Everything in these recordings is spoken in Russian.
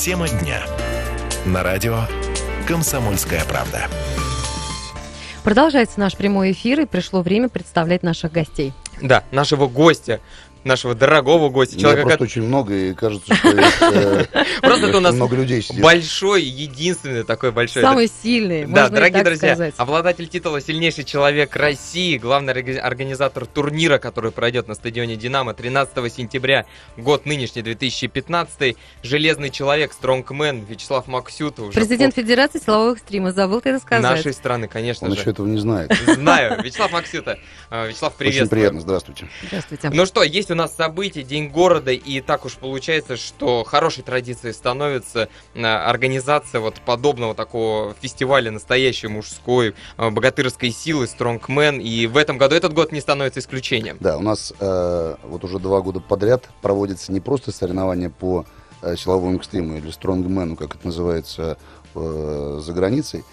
Тема дня. На радио «Комсомольская правда». Продолжается наш прямой эфир, и пришло время представлять наших гостей. Да, нашего гостя нашего дорогого гостя. Человека, просто очень много, и кажется, что э, просто это у нас много людей сидит. Большой, единственный такой большой. Самый сильный, Да, дорогие друзья, обладатель титула «Сильнейший человек России», главный организатор турнира, который пройдет на стадионе «Динамо» 13 сентября, год нынешний, 2015 железный человек, стронгмен Вячеслав Максютов. Президент Федерации силового экстрима, забыл ты это сказать. Нашей страны, конечно Он же. еще этого не знает. Знаю. Вячеслав Максюта. Э, Вячеслав, приветствую. Очень приятно, здравствуйте. Здравствуйте. Ну что, есть у нас событие, День города, и так уж получается, что хорошей традицией становится э, организация вот подобного такого фестиваля настоящей мужской э, богатырской силы Strongman, и в этом году этот год не становится исключением. Да, у нас э, вот уже два года подряд проводится не просто соревнования по э, силовому экстриму или Strongman, как это называется э, за границей,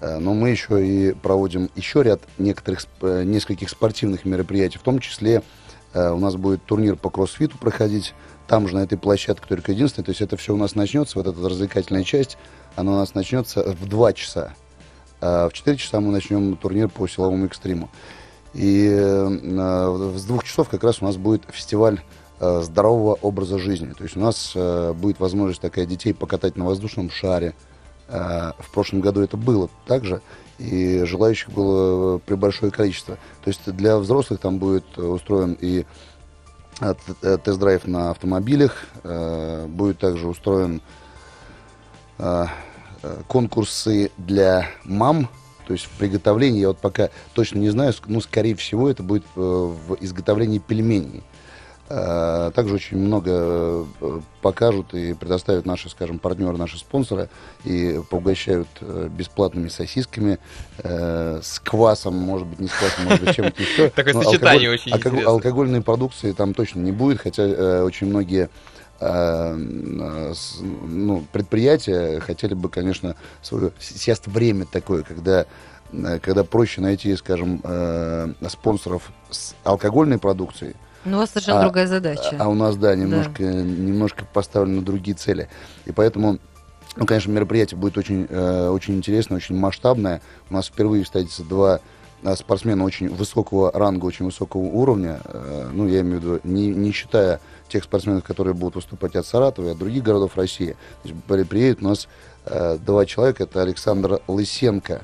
э, но мы еще и проводим еще ряд некоторых, нескольких спортивных мероприятий, в том числе у нас будет турнир по кроссфиту проходить, там же на этой площадке только единственное, то есть это все у нас начнется, вот эта развлекательная часть, она у нас начнется в 2 часа. А в 4 часа мы начнем турнир по силовому экстриму. И э, с двух часов как раз у нас будет фестиваль э, здорового образа жизни. То есть у нас будет возможность такая детей покатать на воздушном шаре. В прошлом году это было также и желающих было при большое количество. То есть для взрослых там будет устроен и э, тест-драйв на автомобилях, э, будет также устроен э, конкурсы для мам, то есть в приготовлении, я вот пока точно не знаю, но скорее всего это будет в изготовлении пельменей. Э, также очень много э, покажут и предоставят наши, скажем, партнеры, наши спонсоры и поугощают э, бесплатными сосисками с квасом, может быть, не с квасом, может быть, чем-то еще. Такое сочетание очень интересно. Алкогольной продукции там точно не будет, хотя очень многие ну, предприятия хотели бы, конечно, свое сейчас время такое, когда когда проще найти, скажем, спонсоров с алкогольной продукцией, ну, у вас совершенно а, другая задача. А у нас, да, немножко, да. немножко поставлены другие цели. И поэтому, ну, конечно, мероприятие будет очень, э, очень интересное, очень масштабное. У нас впервые встретятся два э, спортсмена очень высокого ранга, очень высокого уровня. Э, ну, я имею в виду, не, не считая тех спортсменов, которые будут выступать от Саратова и от других городов России. То есть приедут у нас э, два человека. Это Александр Лысенко,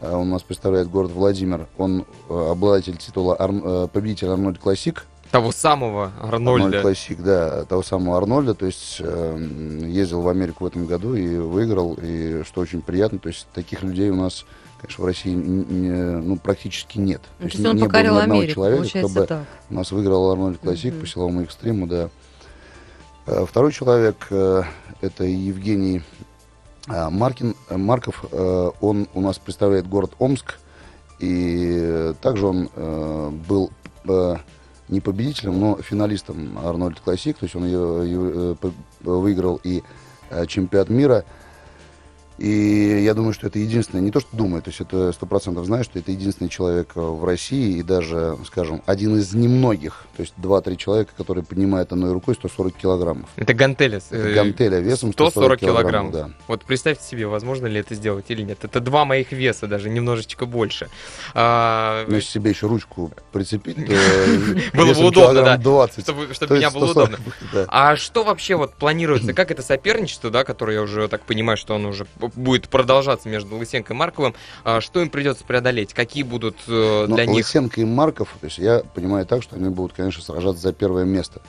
э, он у нас представляет город Владимир. Он э, обладатель титула. Э, победитель Arnold Classic того самого Арнольда. Арнольд Classic, да, того самого Арнольда. То есть э, ездил в Америку в этом году и выиграл, и что очень приятно. То есть таких людей у нас, конечно, в России не, ну, практически нет. То, есть, он не покорил было ни одного Америку, человека, кто бы так. у нас выиграл Arnold Classic mm-hmm. по силовому экстриму, да. Э, второй человек э, это Евгений э, Маркин, Марков. Он у нас представляет город Омск. И также он был не победителем, но финалистом Арнольд Классик. То есть он ее, э, выиграл и э, чемпионат мира. И я думаю, что это единственное, не то что думаю, то есть это сто процентов знаю, что это единственный человек э, в России и даже, скажем, один из немногих, то есть два-три человека, которые поднимают одной рукой 140 килограммов. Это гантеля. Это гантеля весом 140, 140 килограммов. Да. Вот представьте себе, возможно ли это сделать или нет. Это два моих веса, даже немножечко больше. А... Ну, если себе еще ручку прицепить, было бы удобно, да, 20. чтобы, чтобы меня было удобно. А что вообще вот планируется, как это соперничество, да, которое я уже так понимаю, что оно уже будет продолжаться между Лысенко и Марковым. А что им придется преодолеть? Какие будут э, для Но них... Лысенко и Марков, то есть я понимаю так, что они будут, конечно, сражаться за первое место.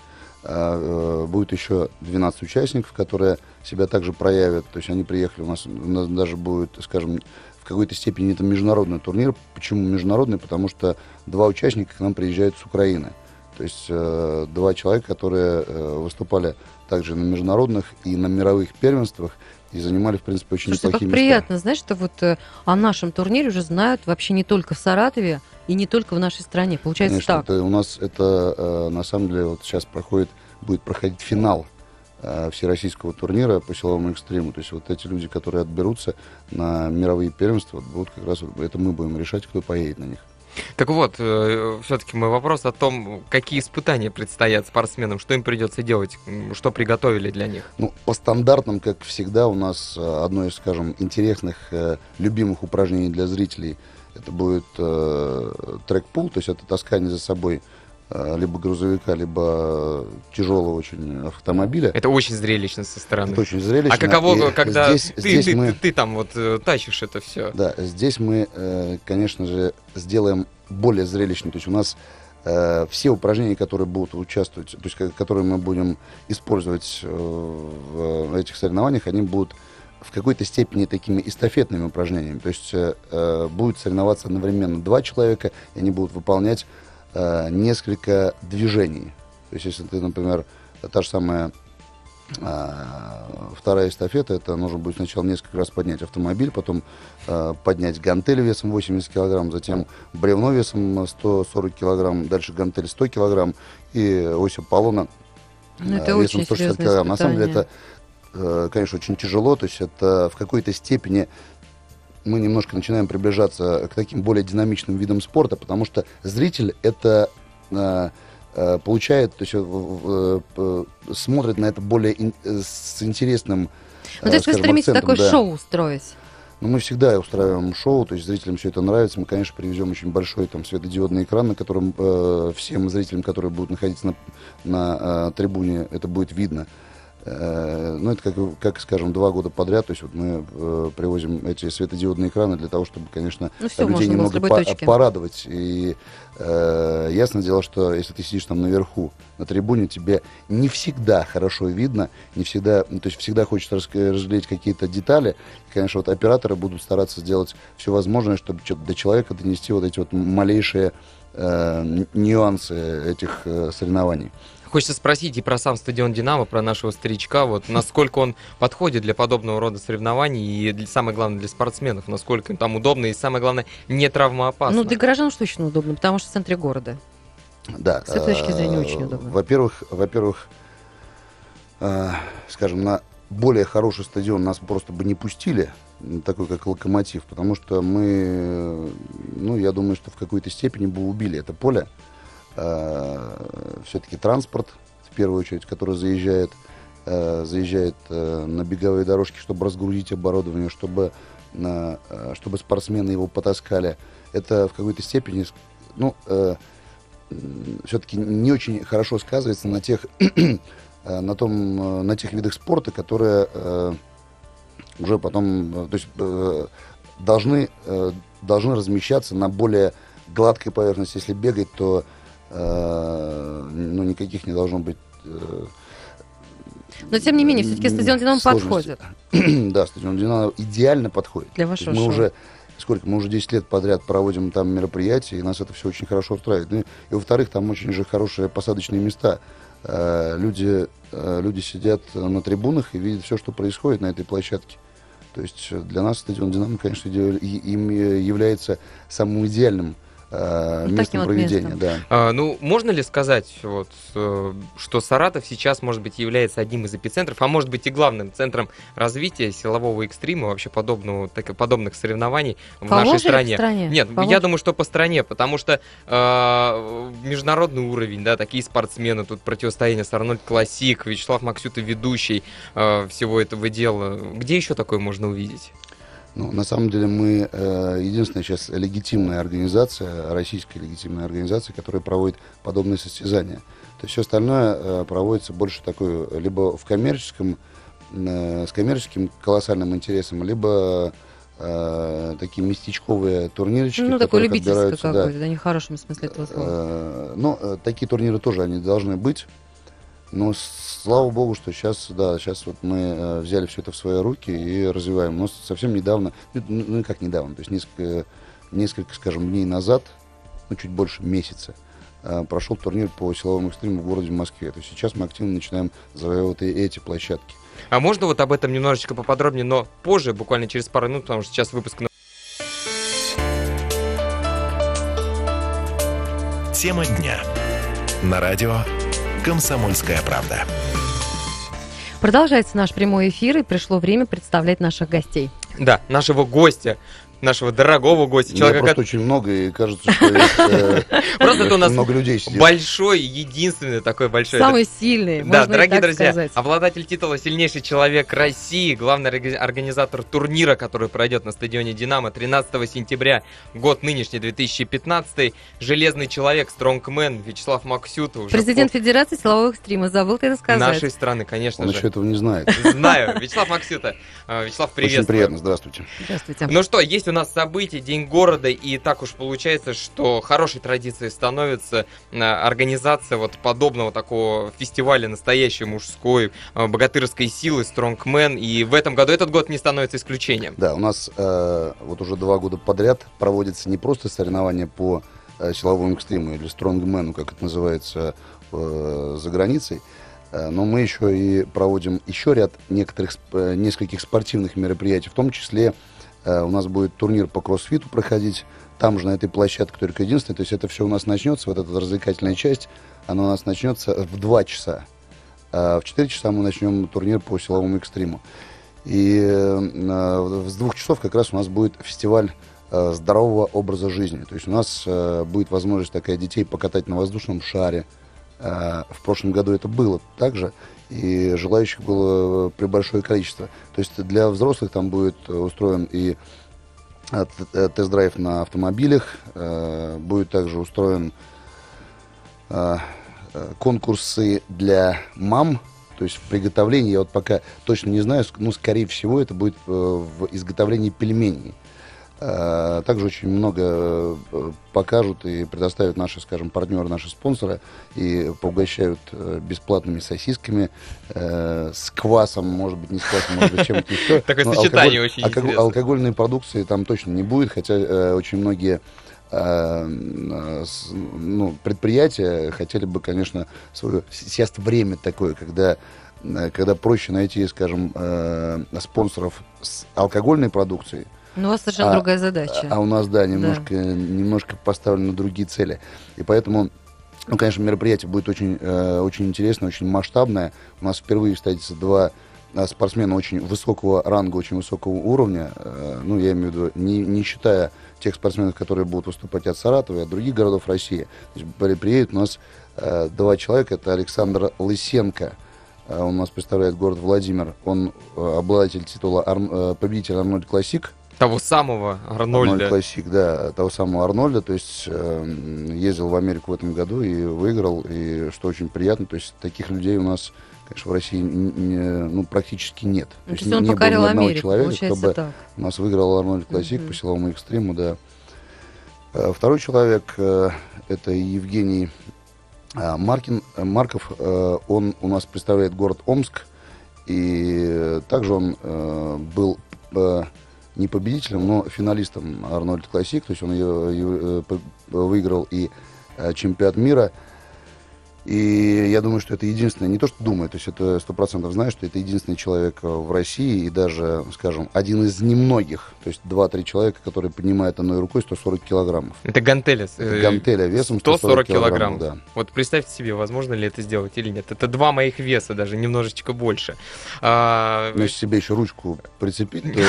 А, э, будет еще 12 участников, которые себя также проявят. То есть они приехали, у нас, у нас даже будет, скажем, в какой-то степени это международный турнир. Почему международный? Потому что два участника к нам приезжают с Украины. То есть э, два человека, которые э, выступали также на международных и на мировых первенствах и занимали, в принципе, очень Слушайте, неплохие как места. приятно, знаешь, что вот э, о нашем турнире уже знают вообще не только в Саратове и не только в нашей стране. Получается Конечно, так. Это, у нас это, э, на самом деле, вот сейчас проходит, будет проходить финал э, всероссийского турнира по силовому экстриму. То есть вот эти люди, которые отберутся на мировые первенства, будут как раз, это мы будем решать, кто поедет на них. Так вот, все-таки мой вопрос о том, какие испытания предстоят спортсменам, что им придется делать, что приготовили для них. Ну, по стандартам, как всегда, у нас э, одно из, скажем, интересных, э, любимых упражнений для зрителей, это будет э, трек-пул, то есть это таскание за собой э, либо грузовика, либо тяжелого очень автомобиля. Это очень зрелищно со стороны. Это очень зрелищно. А каково, И когда здесь, ты, здесь ты- мы... ты- ты там вот э, тащишь это все? Да, здесь мы, э, конечно же, сделаем более зрелищно. То есть у нас э, все упражнения, которые будут участвовать, то есть ко- которые мы будем использовать э, в этих соревнованиях, они будут в какой-то степени такими эстафетными упражнениями. То есть э, э, будут соревноваться одновременно два человека, и они будут выполнять э, несколько движений. То есть если ты, например, та же самая а, Вторая эстафета, это нужно будет сначала несколько раз поднять автомобиль, потом э, поднять гантель весом 80 килограмм, затем бревно весом 140 килограмм, дальше гантель 100 килограмм и ось Аполлона Ну, э, это весом очень 160 серьезное килограмм. На самом деле это, э, конечно, очень тяжело, то есть это в какой-то степени мы немножко начинаем приближаться к таким более динамичным видам спорта, потому что зритель это э, э, получает, то есть э, в- э, смотрит на это более ин- э, с интересным. Ну, э, то есть вы скажем, стремитесь акцентом, такое да. шоу устроить? Ну, мы всегда устраиваем шоу, то есть зрителям все это нравится. Мы, конечно, привезем очень большой там светодиодный экран, на котором э, всем зрителям, которые будут находиться на, на э, трибуне, это будет видно. Э, ну, это как, как, скажем, два года подряд. То есть вот мы э, привозим эти светодиодные экраны для того, чтобы, конечно, Ну, людей немного по- точки. порадовать. И э, ясное дело, что если ты сидишь там наверху, на трибуне, тебе не всегда хорошо видно, не всегда, ну, то есть всегда хочется разглядеть какие-то детали. И, конечно, вот операторы будут стараться сделать все возможное, чтобы до человека донести вот эти вот малейшие э, нюансы этих э, соревнований. Хочется спросить и про сам стадион «Динамо», про нашего старичка, вот насколько он подходит для подобного рода соревнований и, для- самое главное, для спортсменов, насколько им там удобно и, самое главное, не травмоопасно. Ну, для горожан уж точно удобно, потому что в центре города. Да. С этой точки зрения э, очень удобно. Во-первых, во-первых, э, скажем, на более хороший стадион нас просто бы не пустили, такой как Локомотив, потому что мы, ну, я думаю, что в какой-то степени бы убили это поле. Все-таки транспорт, в первую очередь, который заезжает, э, заезжает э, на беговые дорожки, чтобы разгрузить оборудование, чтобы, чтобы спортсмены его потаскали. Это в какой-то степени, ну, все-таки не очень хорошо сказывается на тех, на том, на тех видах спорта, которые уже потом, то есть должны, должны размещаться на более гладкой поверхности. Если бегать, то ну, никаких не должно быть. э, Но, тем не менее, все-таки стадион «Динамо» подходит. да, стадион Динамо идеально подходит. Для вашего мы шоу. уже сколько мы уже 10 лет подряд проводим там мероприятия, и нас это все очень хорошо устраивает. Ну, и, и во-вторых, там очень же хорошие посадочные места. Э, люди, э, люди сидят на трибунах и видят все, что происходит на этой площадке. То есть э, для нас стадион Динамо, конечно, и- им э, является самым идеальным э, Ну, местом вот проведения. местом. Да. А, ну, можно ли сказать, вот, э, что Саратов сейчас, может быть, является одним из эпицентров, а может быть и главным центром развития силового экстрима, вообще подобного, так, подобных соревнований в По нашей Волжье или стране? в стране? Нет, По я думаю, что по стране, потому что э, международный уровень, да, такие спортсмены, тут противостояние с Арнольд Классик, Вячеслав Максюта, ведущий э, всего этого дела. Где еще такое можно увидеть? Ну, на самом деле мы э, единственная сейчас легитимная организация, российская легитимная организация, которая проводит подобные состязания. То есть все остальное э, проводится больше такой, либо в коммерческом, э, с коммерческим колоссальным интересом, либо э, такие местечковые турнирчики. Ну, такой любительский отбираются, да. какой-то, да, не в хорошем смысле этого слова. Э, Ну, э, такие турниры тоже они должны быть. Но слава богу, что сейчас, да, сейчас вот мы э, взяли все это в свои руки и развиваем. Но совсем недавно, ну, ну, как недавно, то есть несколько, несколько, скажем, дней назад, ну, чуть больше месяца, э, прошел турнир по силовому экстриму в городе Москве. То есть сейчас мы активно начинаем завоевывать и эти площадки. А можно вот об этом немножечко поподробнее, но позже, буквально через пару минут, потому что сейчас выпуск Тема дня. На радио «Комсомольская правда». Продолжается наш прямой эфир, и пришло время представлять наших гостей. Да, нашего гостя нашего дорогого гостя. Человека, просто ко- очень много, и кажется, что э, Просто это у нас много людей сидит. большой, единственный такой большой. Самый сильный, Да, дорогие друзья, обладатель титула «Сильнейший человек России», главный орга- организатор турнира, который пройдет на стадионе «Динамо» 13 сентября, год нынешний, 2015 железный человек, стронгмен Вячеслав Максютов. уже Президент Федерации силового экстрима, забыл ты это сказать. нашей страны, конечно Он же. еще этого не знает. Знаю. Вячеслав Максюта. Э, Вячеслав, приветствую. Очень приятно, здравствуйте. Здравствуйте. Ну что, есть у нас событие, День города, и так уж получается, что хорошей традицией становится э, организация вот подобного такого фестиваля настоящей мужской э, богатырской силы, Стронгмен, и в этом году этот год не становится исключением. Да, у нас э, вот уже два года подряд проводится не просто соревнования по э, силовому экстриму или стронгмену, как это называется э, за границей, э, но мы еще и проводим еще ряд некоторых, нескольких спортивных мероприятий, в том числе у нас будет турнир по кроссфиту проходить, там же на этой площадке только единственное, то есть это все у нас начнется, вот эта развлекательная часть, она у нас начнется в 2 часа. А в 4 часа мы начнем турнир по силовому экстриму. И э, с двух часов как раз у нас будет фестиваль э, здорового образа жизни. То есть у нас э, будет возможность такая детей покатать на воздушном шаре. Э, в прошлом году это было также, и желающих было при большое количество. То есть для взрослых там будет э, устроен и э, э, тест-драйв на автомобилях, э, будет также устроен э, э, конкурсы для мам, то есть в приготовлении, я вот пока точно не знаю, ск- ну, скорее всего, это будет э, в изготовлении пельменей. Э, Также очень много э, покажут и предоставят наши, скажем, партнеры, наши спонсоры, и поугощают э, бесплатными сосисками, э, с квасом, может быть, не с квасом, может быть, чем-то еще. Такое сочетание очень интересное. Алкогольной продукции там точно не будет, хотя э, очень многие ну, предприятия хотели бы, конечно, свое... Сейчас время такое, когда, когда проще найти, скажем, э, спонсоров с алкогольной продукцией, Ну, у вас совершенно а- другая задача. а у нас, да, немножко, немножко поставлены другие цели. И поэтому, ну, конечно, мероприятие будет очень, э, очень интересное, очень масштабное. У нас впервые встретятся два э, спортсмена очень высокого ранга, очень высокого уровня. Э, ну, я имею в виду, не, не считая тех спортсменов, которые будут выступать от Саратова и от других городов России. То есть при- приедет у нас э, два человека. Это Александр Лысенко. Э, Он у нас представляет город Владимир. Он э, обладатель титула Арн- э, победитель Арнольд Классик. Того самого Арнольд Арнольда. Классик, да, того самого Арнольда, то есть э, ездил в Америку в этом году и выиграл, и что очень приятно, то есть таких людей у нас, конечно, в России не- ну, практически нет. Ну, То есть не- он не было покорил ни одного Америку, человека, кто бы так. у нас выиграл Арнольд Классик Мгм. по силовому экстриму, да. Э, Второй человек э, это Евгений э, Маркин, э, Марков, э, он у нас представляет город Омск, и также он э, был э, не победителем, но финалистом Арнольд Классик, то есть он ее, ее, э, выиграл и э, чемпионат мира. И я думаю, что это единственное, не то, что думаю, то есть это сто процентов знаю, что это единственный человек э, в России и даже, скажем, один из немногих, то есть два-три человека, которые поднимают одной рукой 140 килограммов. Это гантели. Это э, гантеля весом 140 140 килограмм. килограммов, да. Вот представьте себе, возможно ли это сделать или нет. Это два моих веса, даже немножечко больше. А, Но если себе еще ручку прицепить, то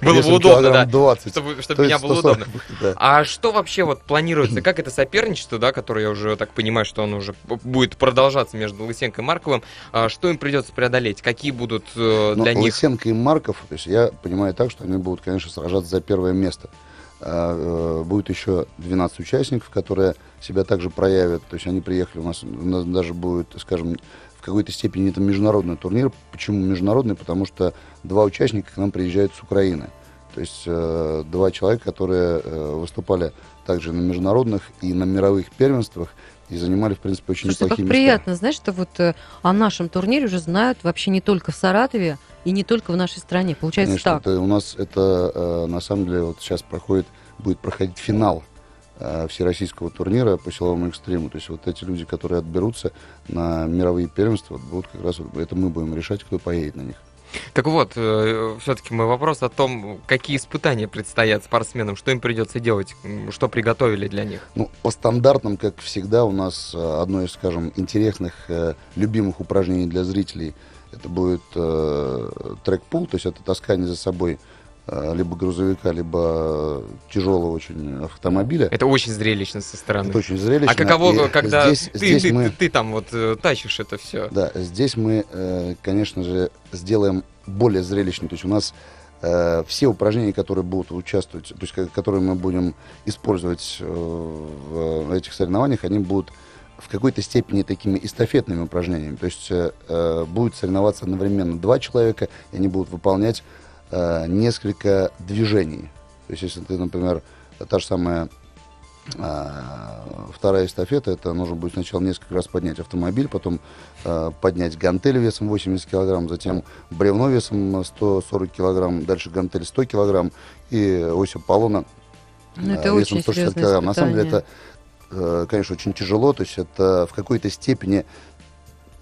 Было бы удобно, да. 20. чтобы чтобы То меня было 140 удобно. будет, да. А что вообще вот планируется? Как это соперничество, да, которое я уже так понимаю, что оно уже будет продолжаться между Лысенко и Марковым, а что им придется преодолеть? Какие будут э, Но для них? Лысенко и Марков, то есть я понимаю так, что они будут, конечно, сражаться за первое место. А, э, Будет еще 12 участников, которые себя также проявят. То есть они приехали, у нас, у нас даже будет, скажем, в какой-то степени это международный турнир. Почему международный? Потому что два участника к нам приезжают с Украины. То есть э, два человека, которые э, выступали также на международных и на мировых первенствах и занимали, в принципе, очень Слушайте, как неплохие места. приятно, знаешь, что вот э, о нашем турнире уже знают вообще не только в Саратове и не только в нашей стране. Получается Конечно, так. это у нас это э, на самом деле вот сейчас проходит, будет проходить финал э, всероссийского турнира по силовому экстриму. То есть вот эти люди, которые отберутся на мировые первенства, будут как раз это мы будем решать, кто поедет на них. Так вот, все-таки мой вопрос о том, какие испытания предстоят спортсменам, что им придется делать, что приготовили для них. Ну, по стандартам, как всегда, у нас э, одно из, скажем, интересных, э, любимых упражнений для зрителей это будет э, трек-пул, то есть это таскание за собой э, либо грузовика, либо тяжелого очень автомобиля. Это очень зрелищно со стороны. Это очень зрелищно. А каково, И когда здесь, ты, здесь ты, мы... ты, ты там вот э, тащишь это все? Да, здесь мы, э, конечно же, сделаем более зрелищно. То есть у нас э, все упражнения, которые будут участвовать, то есть ко- которые мы будем использовать э, в этих соревнованиях, они будут в какой-то степени такими эстафетными упражнениями. То есть э, э, будут соревноваться одновременно два человека, и они будут выполнять э, несколько движений. То есть если ты, например, та же самая а, Вторая эстафета, это нужно будет сначала несколько раз поднять автомобиль, потом э, поднять гантель весом 80 килограмм, затем бревно весом 140 килограмм, дальше гантель 100 килограмм и ось Аполлона Ну, э, это весом очень 160 серьезное килограмм. На самом деле это, э, конечно, очень тяжело, то есть это в какой-то степени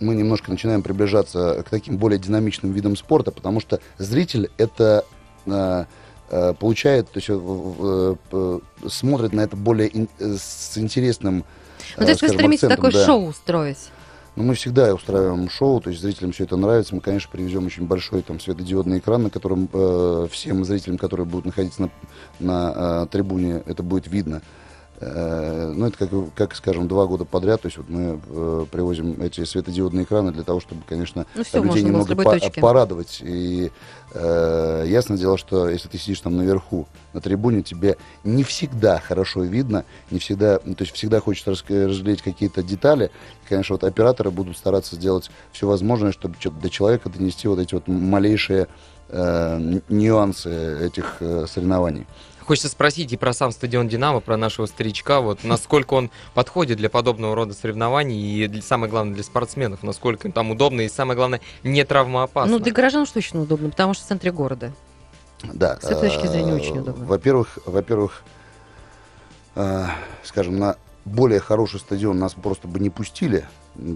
мы немножко начинаем приближаться к таким более динамичным видам спорта, потому что зритель это э, э, получает, то есть э, в- э, смотрит на это более ин- э, с интересным. Ну, э, то есть вы стремитесь акцентом, такое да. шоу устроить? Ну, мы всегда устраиваем шоу, то есть зрителям все это нравится. Мы, конечно, привезем очень большой там светодиодный экран, на котором э, всем зрителям, которые будут находиться на, на э, трибуне, это будет видно. Э, ну, это как, как, скажем, два года подряд. То есть вот мы э, привозим эти светодиодные экраны для того, чтобы, конечно, Ну, людей можно немного по- точки. порадовать. И э, ясное дело, что если ты сидишь там наверху, на трибуне, тебе не всегда хорошо видно, не всегда, ну, то есть всегда хочется разглядеть какие-то детали. И, конечно, вот операторы будут стараться сделать все возможное, чтобы до человека донести вот эти вот малейшие э, нюансы этих э, соревнований. Хочется спросить и про сам стадион «Динамо», про нашего старичка, вот насколько он подходит для подобного рода соревнований и для- самое главное для спортсменов, насколько им там удобно и самое главное не травмоопасно. Ну, для горожан уж точно удобно, потому что в центре города. Да. С этой точки зрения э, очень удобно. Во-первых, во-первых, э, скажем, на более хороший стадион нас просто бы не пустили,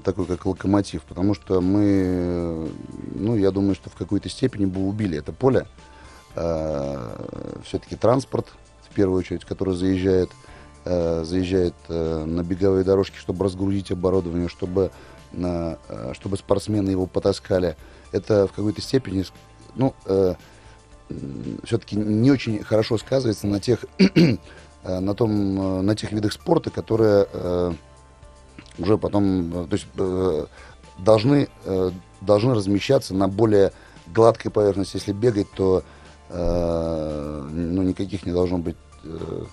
такой как Локомотив, потому что мы, э, ну, я думаю, что в какой-то степени бы убили это поле. Все-таки транспорт, в первую очередь, который заезжает, э, заезжает э, на беговые дорожки, чтобы разгрузить оборудование, чтобы, э, чтобы спортсмены его потаскали. Это в какой-то степени, ну, все-таки не очень хорошо сказывается на тех, э, на том, э, на тех видах спорта, которые э, уже потом, э, то есть э, должны, э, должны размещаться на более гладкой поверхности. Если бегать, то э, ну, никаких не должно быть. э,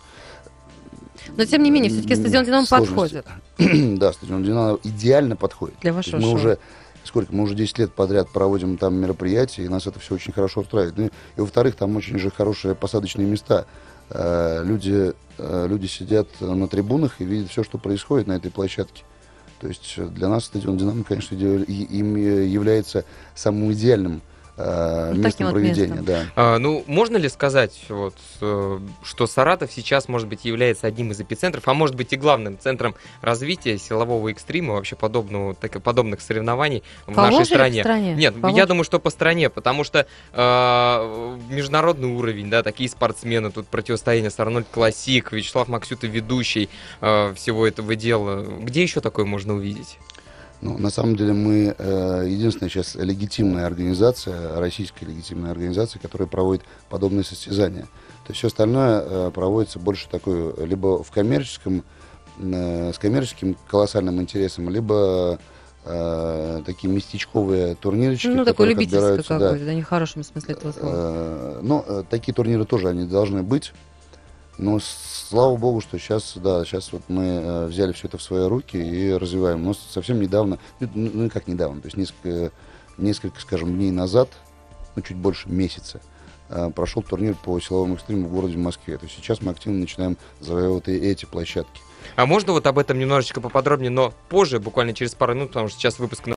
Но, тем не менее, все-таки стадион «Динамо» подходит. да, стадион Динамо идеально подходит. Для вашего мы шоу. уже сколько мы уже 10 лет подряд проводим там мероприятия, и нас это все очень хорошо устраивает. Ну, и, и во-вторых, там очень же хорошие посадочные места. Э, люди, э, люди сидят на трибунах и видят все, что происходит на этой площадке. То есть э, для нас стадион Динамо, конечно, им э, является самым идеальным э, Ну, местом вот проведения. местом. Да. А, ну, можно ли сказать, вот, э, что Саратов сейчас, может быть, является одним из эпицентров, а может быть и главным центром развития силового экстрима, вообще подобного, так, подобных соревнований в По нашей Волжье или стране? стране? Нет, По я думаю, что по стране, потому что э, международный уровень, да, такие спортсмены, тут противостояние с Арнольд Классик, Вячеслав Максюта ведущий э, всего этого дела. Где еще такое можно увидеть? Ну, на самом деле мы э, единственная сейчас легитимная организация, российская легитимная организация, которая проводит подобные состязания. То есть все остальное э, проводится больше такой, либо в коммерческом, э, с коммерческим колоссальным интересом, либо э, такие местечковые турнирчики. Ну, такой любительский отбираются, да, какой-то, да, не в хорошем смысле этого слова. Э, Ну, э, такие турниры тоже они должны быть. Но слава богу, что сейчас, да, сейчас вот мы э, взяли все это в свои руки и развиваем. Но совсем недавно, ну, ну, ну, как недавно, то есть несколько, несколько, скажем, дней назад, ну, чуть больше месяца, э, прошел турнир по силовому экстриму в городе Москве. То есть сейчас мы активно начинаем завоевывать и эти площадки. А можно вот об этом немножечко поподробнее, но позже, буквально через пару минут, потому что сейчас выпуск